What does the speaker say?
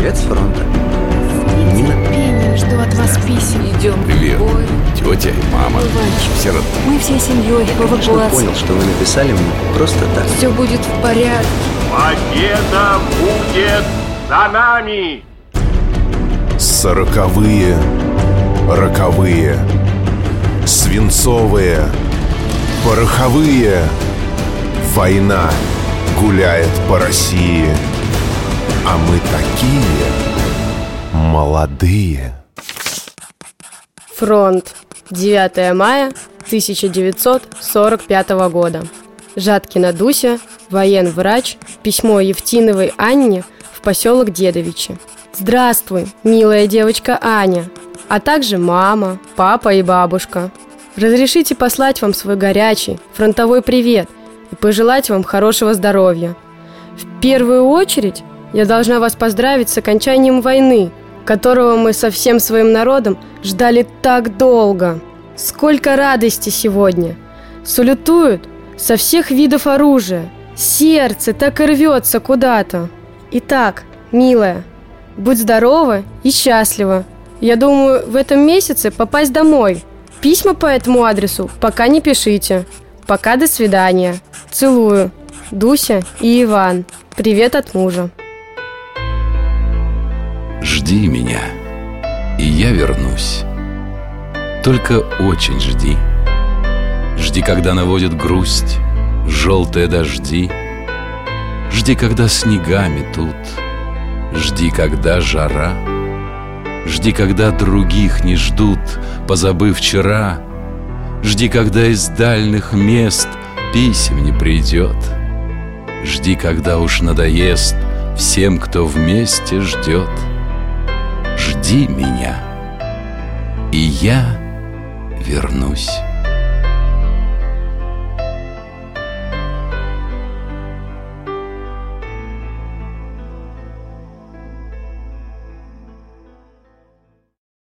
Привет с фронта. С нетерпением жду от вас писем. Идем Привет. в. Тетя и мама. Иванчик. Сирота. Мы всей семьей в Конечно, эвакуации. понял, что вы написали мне просто так. Все будет в порядке. Победа будет за нами! Сороковые, роковые, свинцовые, пороховые. Война гуляет по России, а мы такие молодые. Фронт. 9 мая 1945 года. Жаткина Дуся, военврач, письмо Евтиновой Анне в поселок Дедовичи. Здравствуй, милая девочка Аня, а также мама, папа и бабушка. Разрешите послать вам свой горячий фронтовой привет и пожелать вам хорошего здоровья. В первую очередь я должна вас поздравить с окончанием войны, которого мы со всем своим народом ждали так долго. Сколько радости сегодня! Салютуют со всех видов оружия. Сердце так и рвется куда-то. Итак, милая, будь здорова и счастлива. Я думаю, в этом месяце попасть домой. Письма по этому адресу пока не пишите. Пока до свидания. Целую. Дуся и Иван. Привет от мужа. Жди меня, и я вернусь. Только очень жди. Жди, когда наводит грусть желтые дожди. Жди, когда снега метут. Жди, когда жара. Жди, когда других не ждут, позабыв вчера. Жди, когда из дальних мест писем не придет. Жди, когда уж надоест всем, кто вместе ждет. Жди меня, и я вернусь.